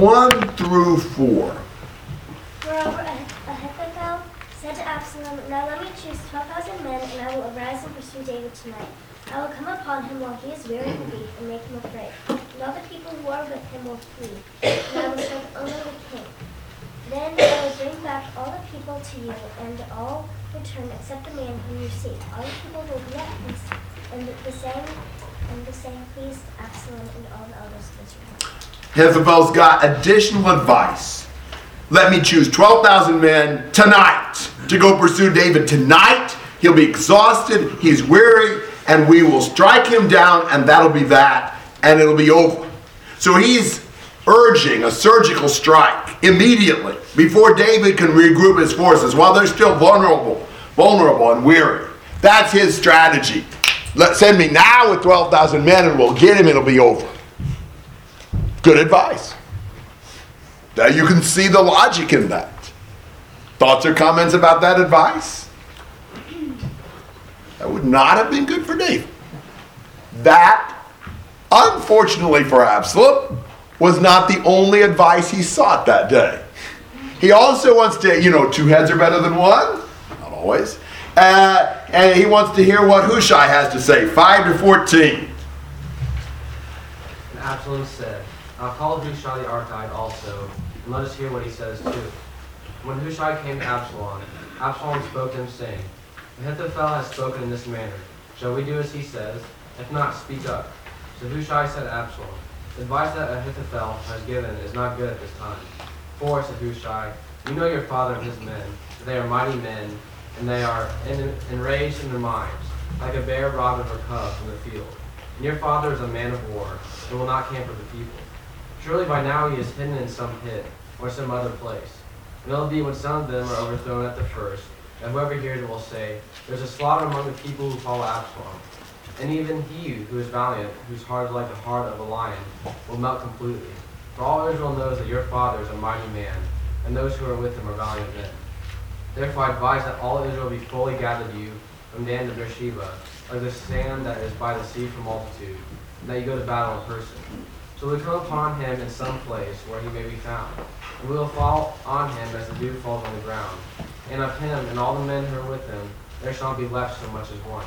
1 through 4. Moreover, Ahithophel said to Absalom, Now let me choose twelve thousand men, and I will arise and pursue David tonight. I will come upon him while he is weary and weak, and make him afraid. And all the people who are with him will flee, and I will serve only the king. Then I will bring back all the people to you, and all return except the man whom you seek. All the people will be at peace, and the same and the same pleased Absalom and all the elders of Israel. Ahithophel's got additional advice. Let me choose 12,000 men tonight to go pursue David tonight. He'll be exhausted, he's weary, and we will strike him down, and that'll be that, and it'll be over. So he's urging a surgical strike immediately before David can regroup his forces while they're still vulnerable, vulnerable and weary. That's his strategy. Let send me now with 12,000 men and we'll get him, it'll be over. Good advice. Now you can see the logic in that. Thoughts or comments about that advice? That would not have been good for David. That, unfortunately for Absalom, was not the only advice he sought that day. He also wants to, you know, two heads are better than one. Not always. Uh, and he wants to hear what Hushai has to say. 5 to 14. And Absalom said, I'll call Hushai the Archite also, and let us hear what he says too. When Hushai came to Absalom, Absalom spoke to him, saying, Ahithophel has spoken in this manner. Shall we do as he says? If not, speak up. So Hushai said to Absalom, The advice that Ahithophel has given is not good at this time. For, said Hushai, you know your father and his men, that they are mighty men, and they are en- enraged in their minds, like a bear robbed of her cubs in the field. And your father is a man of war, and will not camp with the people. Surely by now he is hidden in some pit, or some other place. And it'll be when some of them are overthrown at the first, and whoever hears it will say, There's a slaughter among the people who follow Absalom. And even he who is valiant, whose heart is like the heart of a lion, will melt completely. For all Israel knows that your father is a mighty man, and those who are with him are valiant men. Therefore I advise that all Israel be fully gathered to you from Dan to Beersheba, like the sand that is by the sea for multitude, and that you go to battle in person. So we come upon him in some place where he may be found, and we will fall on him as the dew falls on the ground. And of him and all the men who are with him, there shall not be left so much as one.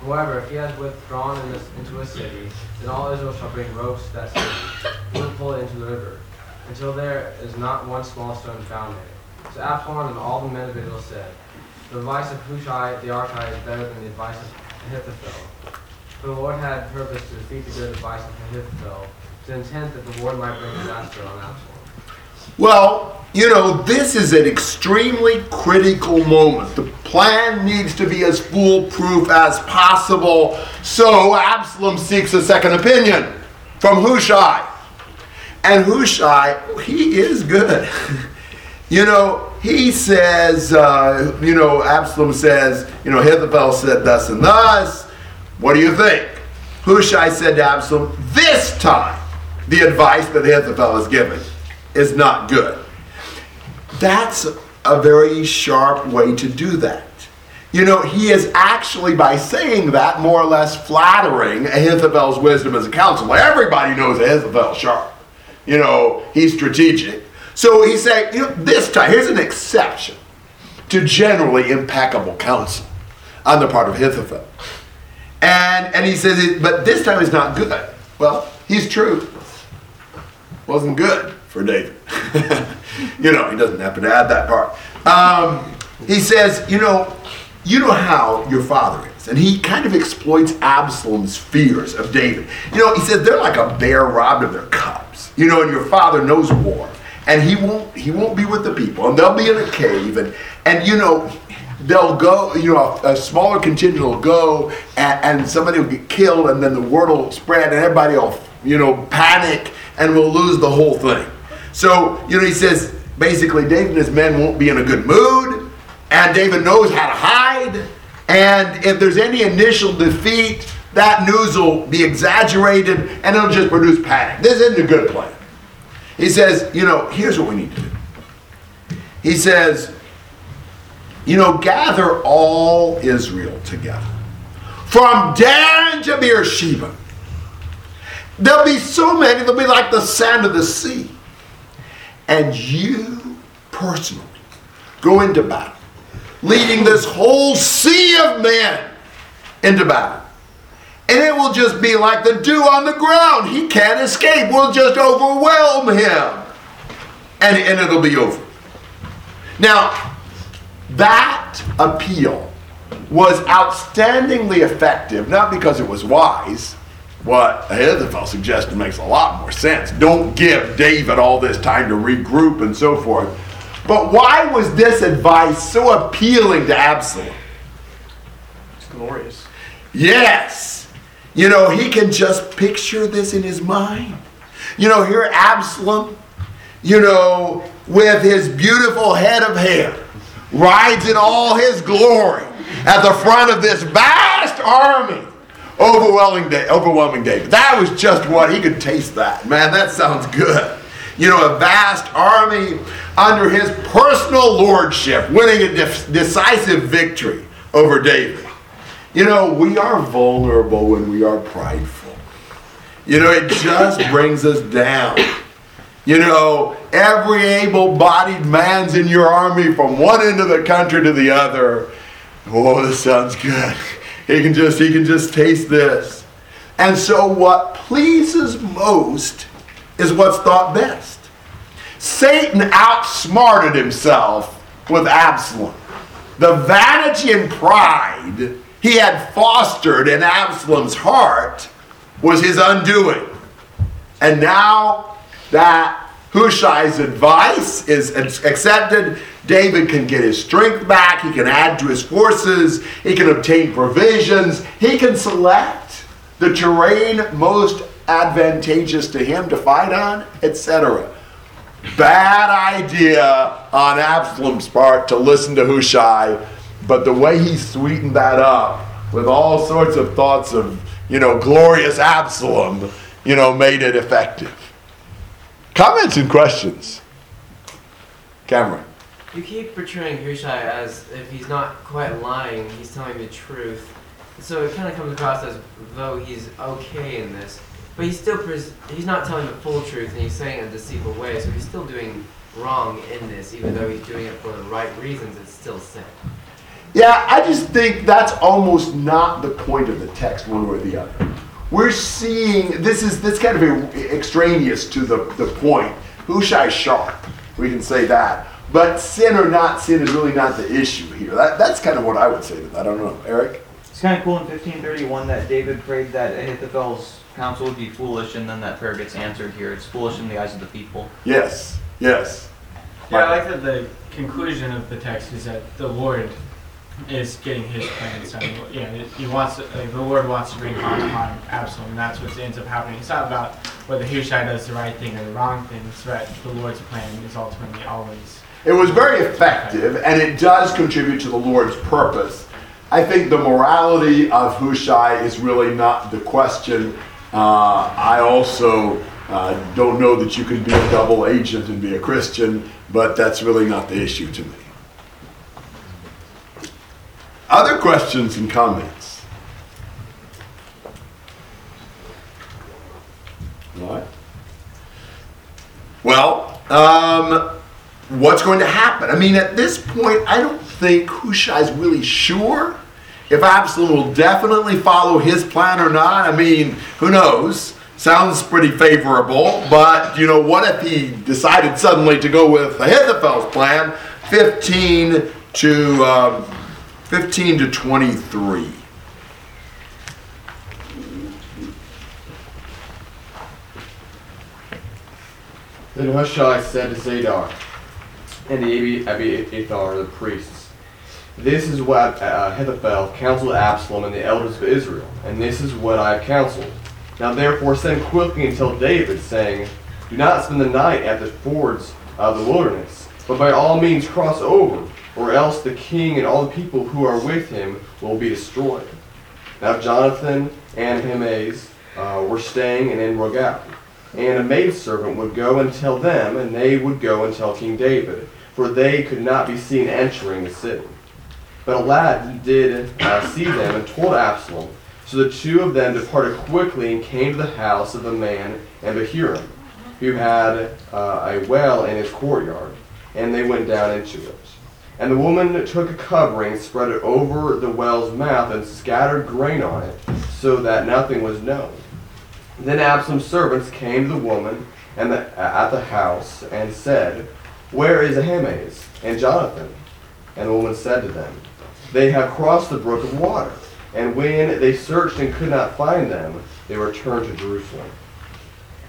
However, if he has withdrawn in this, into a city, then all Israel shall bring ropes to that city, and will pull it into the river, until there is not one small stone found there. So Absalom and all the men of Israel said, The advice of Hushai the Archite is better than the advice of Ahithophel. For the Lord had purposed to defeat the good advice of Ahithophel, intent that the Lord might bring disaster on Absalom. Well, you know, this is an extremely critical moment. The plan needs to be as foolproof as possible. So Absalom seeks a second opinion from Hushai. And Hushai, he is good. you know, he says, uh, you know, Absalom says, you know, Ahithophel said thus and thus. What do you think? Hushai said to Absalom, this time the advice that Ahithophel has given is not good. That's a very sharp way to do that. You know, he is actually, by saying that, more or less flattering Ahithophel's wisdom as a counselor. Everybody knows Ahithophel's sharp. You know, he's strategic. So he's saying, you know, this time, here's an exception to generally impeccable counsel on the part of Ahithophel. And, and he says, but this time is not good. Well, he's true. Wasn't good for David. you know, he doesn't happen to add that part. Um, he says, you know, you know how your father is. And he kind of exploits Absalom's fears of David. You know, he says they're like a bear robbed of their cubs. You know, and your father knows war. And he won't he won't be with the people. And they'll be in a cave and and you know, they'll go, you know, a, a smaller contingent will go and, and somebody will get killed and then the word will spread and everybody will, you know, panic and we'll lose the whole thing. So, you know, he says basically David and his men won't be in a good mood, and David knows how to hide. And if there's any initial defeat, that news will be exaggerated and it'll just produce panic. This isn't a good plan. He says, you know, here's what we need to do. He says, you know, gather all Israel together. From Dan to Beersheba. There'll be so many, they'll be like the sand of the sea. and you personally go into battle, leading this whole sea of men into battle. And it will just be like the dew on the ground. He can't escape. We'll just overwhelm him. And, and it'll be over. Now, that appeal was outstandingly effective, not because it was wise. What Ahithophel suggested makes a lot more sense. Don't give David all this time to regroup and so forth. But why was this advice so appealing to Absalom? It's glorious. Yes. You know, he can just picture this in his mind. You know, here Absalom, you know, with his beautiful head of hair, rides in all his glory at the front of this vast army, overwhelming, da- overwhelming David. That was just what he could taste that. Man, that sounds good. You know, a vast army under his personal lordship, winning a decisive victory over David. You know, we are vulnerable when we are prideful. You know, it just brings us down. You know, every able bodied man's in your army from one end of the country to the other. Oh, this sounds good. He can just he can just taste this. And so what pleases most is what's thought best. Satan outsmarted himself with Absalom. The vanity and pride he had fostered in Absalom's heart was his undoing. And now that Hushai's advice is accepted, David can get his strength back, he can add to his forces, he can obtain provisions, he can select the terrain most advantageous to him to fight on, etc. Bad idea on Absalom's part to listen to Hushai, but the way he sweetened that up with all sorts of thoughts of, you know, glorious Absalom, you know, made it effective. Comments and questions? Cameron. You keep portraying Hushai as if he's not quite lying, he's telling the truth. So it kind of comes across as though he's okay in this, but he's still pres- he's not telling the full truth, and he's saying it in a deceitful way. So he's still doing wrong in this, even though he's doing it for the right reasons. It's still sin. Yeah, I just think that's almost not the point of the text, one way or the other. We're seeing this is this kind of extraneous to the, the point. Hushai sharp, we can say that. But sin or not sin is really not the issue here. That, that's kind of what I would say to that. I don't know, Eric. It's kind of cool in 1531 that David prayed that Ahithophel's counsel would be foolish, and then that prayer gets answered here. It's foolish in the eyes of the people. Yes, yes. Yeah, I like that the conclusion of the text is that the Lord is getting his plans done. Yeah, he wants to, like, the Lord wants to bring harm upon Absalom, and that's what ends up happening. It's not about whether Hushai does the right thing or the wrong thing. It's that the Lord's plan is ultimately always. It was very effective, and it does contribute to the Lord's purpose. I think the morality of Hushai is really not the question. Uh, I also uh, don't know that you can be a double agent and be a Christian, but that's really not the issue to me. Other questions and comments? All right. Well, um, what's going to happen? I mean, at this point, I don't think Hushai is really sure if Absalom will definitely follow his plan or not. I mean, who knows? Sounds pretty favorable, but you know, what if he decided suddenly to go with Ahithophel's plan, 15 to um, 15 to 23? Then Hushai said to Zadok and the Abiathar, the priests, This is what uh, Ahithophel counseled Absalom and the elders of Israel, and this is what I have counseled. Now therefore send quickly and tell David, saying, Do not spend the night at the fords of the wilderness, but by all means cross over, or else the king and all the people who are with him will be destroyed. Now Jonathan and Ahimaaz uh, were staying in En-Rogel. And a maidservant would go and tell them, and they would go and tell King David, for they could not be seen entering the city. But a lad did uh, see them and told Absalom. So the two of them departed quickly and came to the house of the man and Bahurim. who had uh, a well in his courtyard, and they went down into it. And the woman took a covering, spread it over the well's mouth, and scattered grain on it, so that nothing was known. Then Absalom's servants came to the woman and the, at the house and said, Where is Ahimaaz and Jonathan? And the woman said to them, They have crossed the brook of water. And when they searched and could not find them, they returned to Jerusalem.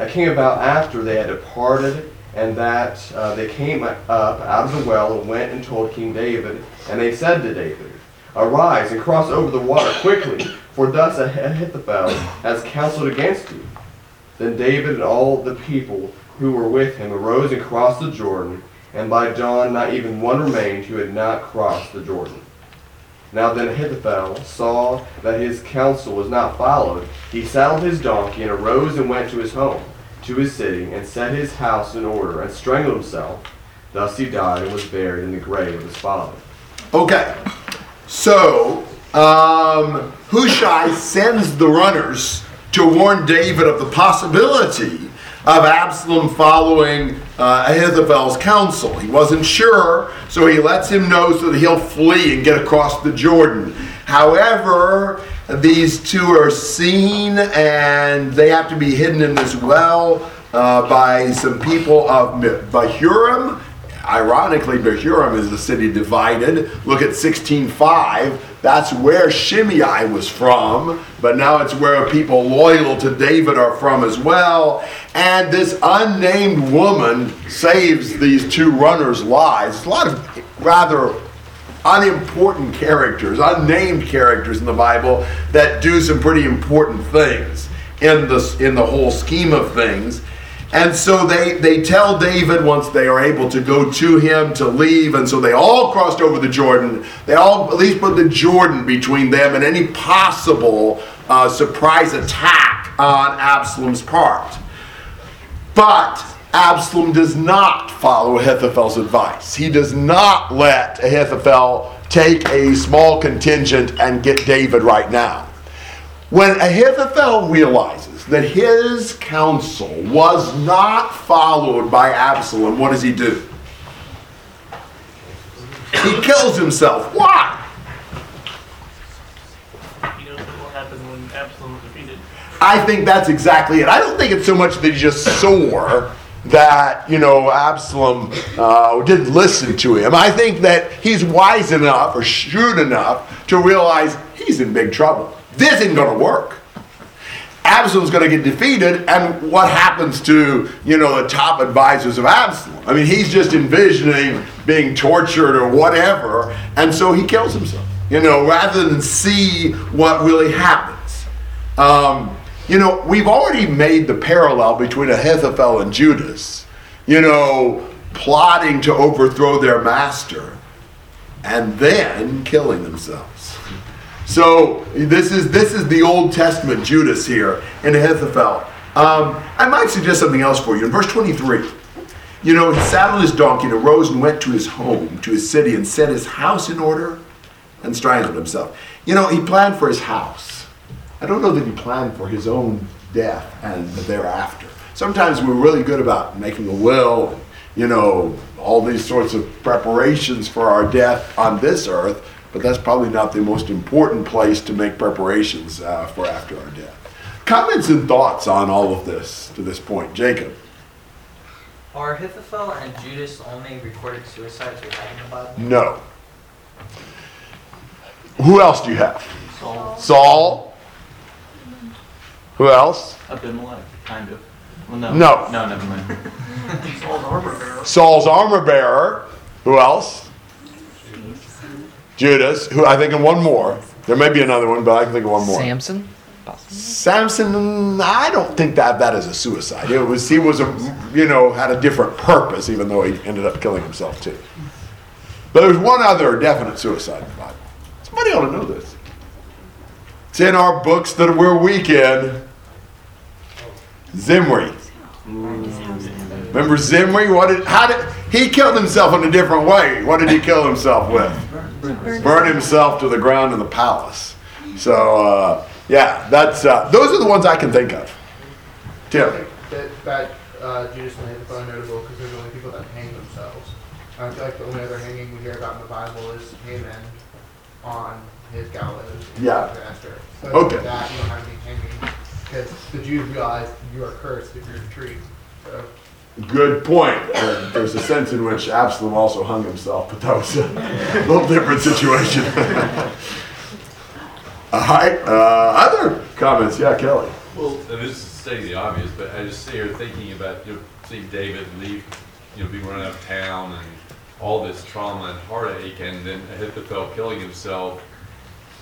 It came about after they had departed, and that uh, they came up out of the well and went and told King David. And they said to David, Arise and cross over the water quickly, for thus Ahithophel has counseled against you. Then David and all the people who were with him arose and crossed the Jordan, and by dawn not even one remained who had not crossed the Jordan. Now then Ahithophel saw that his counsel was not followed. He saddled his donkey and arose and went to his home, to his city, and set his house in order, and strangled himself. Thus he died and was buried in the grave of his father. Okay, so um, Hushai sends the runners to warn David of the possibility of Absalom following uh, Ahithophel's counsel. He wasn't sure, so he lets him know so that he'll flee and get across the Jordan. However, these two are seen and they have to be hidden in this well uh, by some people of Bahurim. Ironically, Bahurim is the city divided. Look at 16.5. That's where Shimei was from, but now it's where people loyal to David are from as well. And this unnamed woman saves these two runners' lives. A lot of rather unimportant characters, unnamed characters in the Bible that do some pretty important things in the, in the whole scheme of things. And so they, they tell David once they are able to go to him to leave. And so they all crossed over the Jordan. They all at least put the Jordan between them and any possible uh, surprise attack on Absalom's part. But Absalom does not follow Ahithophel's advice. He does not let Ahithophel take a small contingent and get David right now. When Ahithophel realizes that his counsel was not followed by Absalom, what does he do? He kills himself. Why? He knows what will when Absalom is defeated. I think that's exactly it. I don't think it's so much that he's just sore that, you know, Absalom uh, didn't listen to him. I think that he's wise enough or shrewd enough to realize he's in big trouble. This isn't going to work. Absalom's going to get defeated, and what happens to you know the top advisors of Absalom? I mean, he's just envisioning being tortured or whatever, and so he kills himself. You know, rather than see what really happens. Um, you know, we've already made the parallel between Ahithophel and Judas. You know, plotting to overthrow their master, and then killing themselves. So this is this is the Old Testament Judas here in Ahithophel. Um, I might suggest something else for you. In verse 23, you know, he saddled his donkey and arose and went to his home, to his city, and set his house in order and strangled himself. You know, he planned for his house. I don't know that he planned for his own death and the thereafter. Sometimes we're really good about making a will, you know, all these sorts of preparations for our death on this earth but that's probably not the most important place to make preparations uh, for after our death. Comments and thoughts on all of this to this point, Jacob. Are Ahithophel and Judas only recorded suicides we have in the Bible? No. Who else do you have? Saul, Saul. Who else? Abimelech, kind of. Well, no. No. No, never mind. Saul's armor bearer. Saul's armor bearer. Who else? Judas. Who I think, and one more. There may be another one, but I can think of one more. Samson? Samson, I don't think that that is a suicide. It was he was a you know had a different purpose, even though he ended up killing himself too. But there's one other definite suicide in the Bible. Somebody ought to know this. It's in our books that we're weak in. Zimri. Remember Zimri? What did how did he killed himself in a different way? What did he kill himself with? Burn himself to the ground in the palace. So uh, yeah, that's uh, those are the ones I can think of. Tim. that, that uh, Judas and Ahithophel are notable because they're the only people that hang themselves. I feel like the only other hanging we hear about in the Bible is Haman on his gallows. Yeah. chapter Esther. So Okay. That you don't have any hanging because the Jews realized you are cursed if you're a tree. So Good point. Uh, There's a sense in which Absalom also hung himself, but that was a little different situation. All right. Uh, other comments? Yeah, Kelly. Well, and this is stating the obvious, but I just sit here thinking about, you know, seeing David leave, you know, being run out of town and all this trauma and heartache and then Ahithophel killing himself.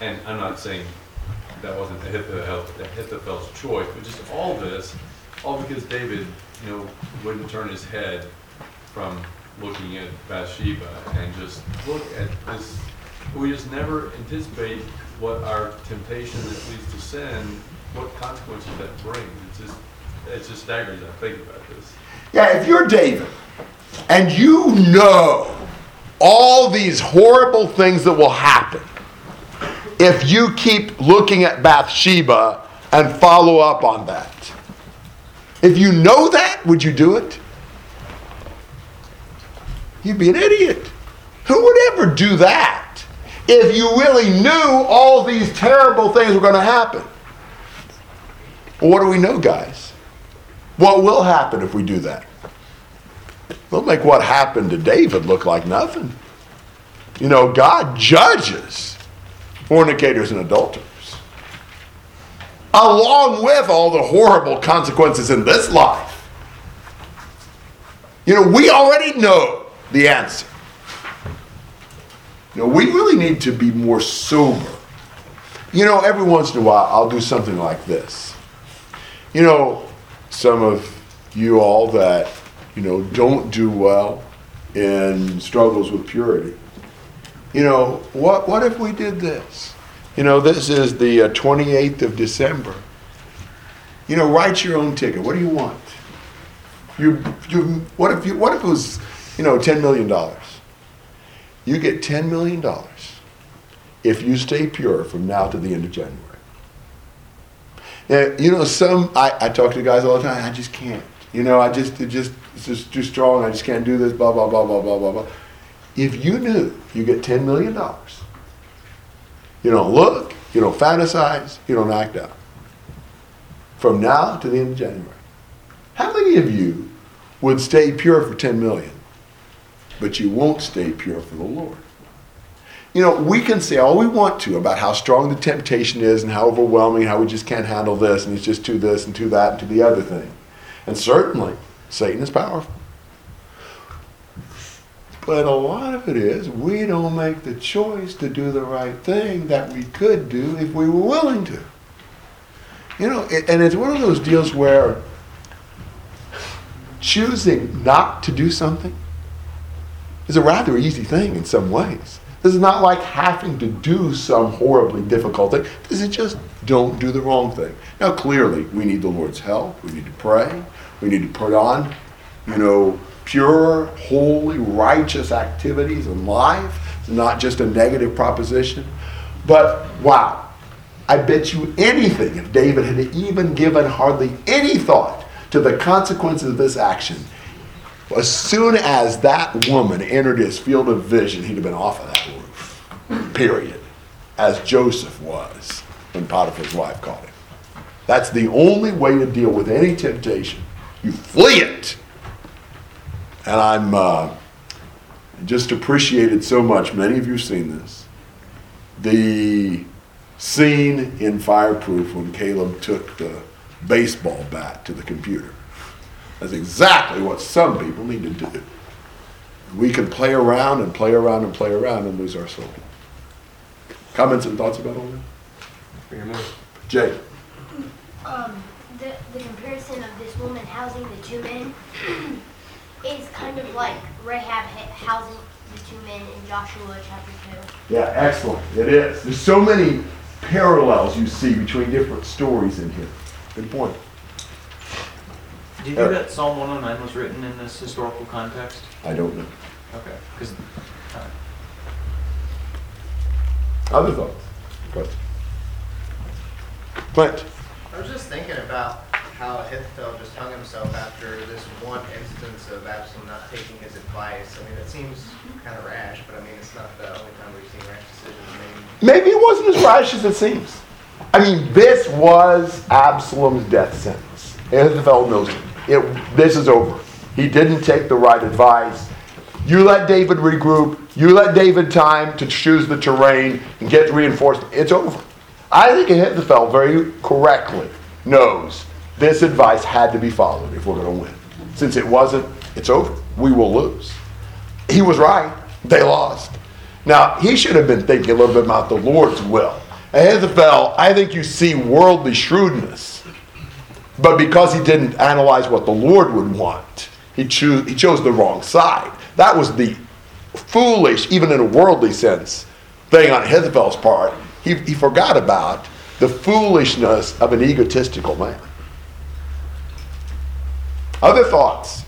And I'm not saying that wasn't Ahithophel, Ahithophel's choice, but just all this, all because David, you know, wouldn't turn his head from looking at Bathsheba and just look at this. We just never anticipate what our temptation that leads to sin, what consequences that brings. It's just, it's just staggering to think about this. Yeah, if you're David and you know all these horrible things that will happen if you keep looking at Bathsheba and follow up on that. If you know that, would you do it? You'd be an idiot. Who would ever do that if you really knew all these terrible things were going to happen? What do we know, guys? What will happen if we do that? We'll make what happened to David look like nothing. You know, God judges fornicators and adulterers, along with all the horrible consequences in this life. You know, we already know the answer. You know, we really need to be more sober. You know, every once in a while, I'll do something like this. You know, some of you all that, you know, don't do well in struggles with purity. You know, what, what if we did this? You know, this is the uh, 28th of December. You know, write your own ticket. What do you want? You, you, what if you, what if it was, you know, $10 million? You get $10 million if you stay pure from now to the end of January. Now, you know, some, I, I talk to guys all the time, I just can't. You know, I just, it just, it's just too strong, I just can't do this, blah, blah, blah, blah, blah, blah, blah. If you knew you get $10 million, you don't look, you don't fantasize, you don't act out. From now to the end of January. How many of you would stay pure for 10 million, but you won't stay pure for the Lord? You know, we can say all we want to about how strong the temptation is and how overwhelming, how we just can't handle this and it's just too this and too that and to the other thing. And certainly, Satan is powerful. But a lot of it is we don't make the choice to do the right thing that we could do if we were willing to. You know, it, and it's one of those deals where choosing not to do something is a rather easy thing in some ways. This is not like having to do some horribly difficult thing. This is just don't do the wrong thing. Now, clearly, we need the Lord's help. We need to pray. We need to put on, you know, pure, holy, righteous activities in life. It's not just a negative proposition. But wow, I bet you anything, if David had even given hardly any thought to the consequences of this action, as soon as that woman entered his field of vision, he'd have been off of that roof. Period. As Joseph was when Potiphar's wife caught him. That's the only way to deal with any temptation. You flee it. And I'm uh, just appreciated so much. Many of you have seen this. The scene in Fireproof when Caleb took the baseball bat to the computer. That's exactly what some people need to do. We can play around and play around and play around and lose our soul. Comments and thoughts about all that? Jay. Um, the, the comparison of this woman housing the two men is kind of like Rahab housing the two men in Joshua chapter 2. Yeah, excellent. It is. There's so many parallels you see between different stories in here. Good point. Do you think that Psalm 109 was written in this historical context? I don't know. Okay, because uh, Other thoughts? Questions? Clint. I was just thinking about how Ahithophel just hung himself after this one instance of Absalom not taking his advice. I mean, it seems kind of rash, but I mean, it's not the only time we've seen rash decisions. Maybe it wasn't as rash as it seems. I mean, this was Absalom's death sentence. Ahithophel knows it. it. This is over. He didn't take the right advice. You let David regroup. You let David time to choose the terrain and get reinforced. It's over. I think Ahithophel very correctly knows this advice had to be followed if we're going to win. Since it wasn't, it's over. We will lose. He was right. They lost. Now, he should have been thinking a little bit about the Lord's will. Ahithophel, I think you see worldly shrewdness. But because he didn't analyze what the Lord would want, he, he chose the wrong side. That was the foolish, even in a worldly sense, thing on Ahithophel's part. He, he forgot about the foolishness of an egotistical man. Other thoughts?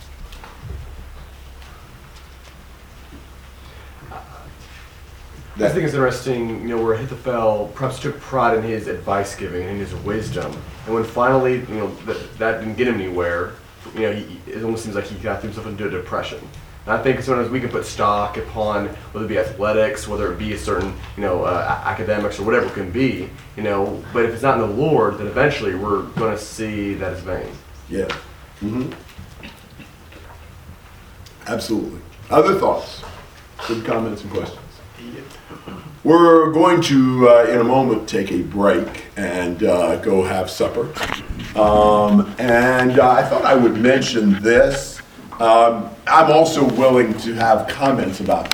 I think it's interesting, you know, where Ahithophel perhaps took pride in his advice giving and in his wisdom. And when finally, you know, that, that didn't get him anywhere, you know, he, it almost seems like he got himself into a depression. And I think sometimes we can put stock upon whether it be athletics, whether it be a certain, you know, uh, academics or whatever it can be, you know, but if it's not in the Lord, then eventually we're going to see that it's vain. Yeah. Hmm Absolutely. Other thoughts? Good comments and questions? We're going to, uh, in a moment, take a break and uh, go have supper. Um, and uh, I thought I would mention this. Um, I'm also willing to have comments about this.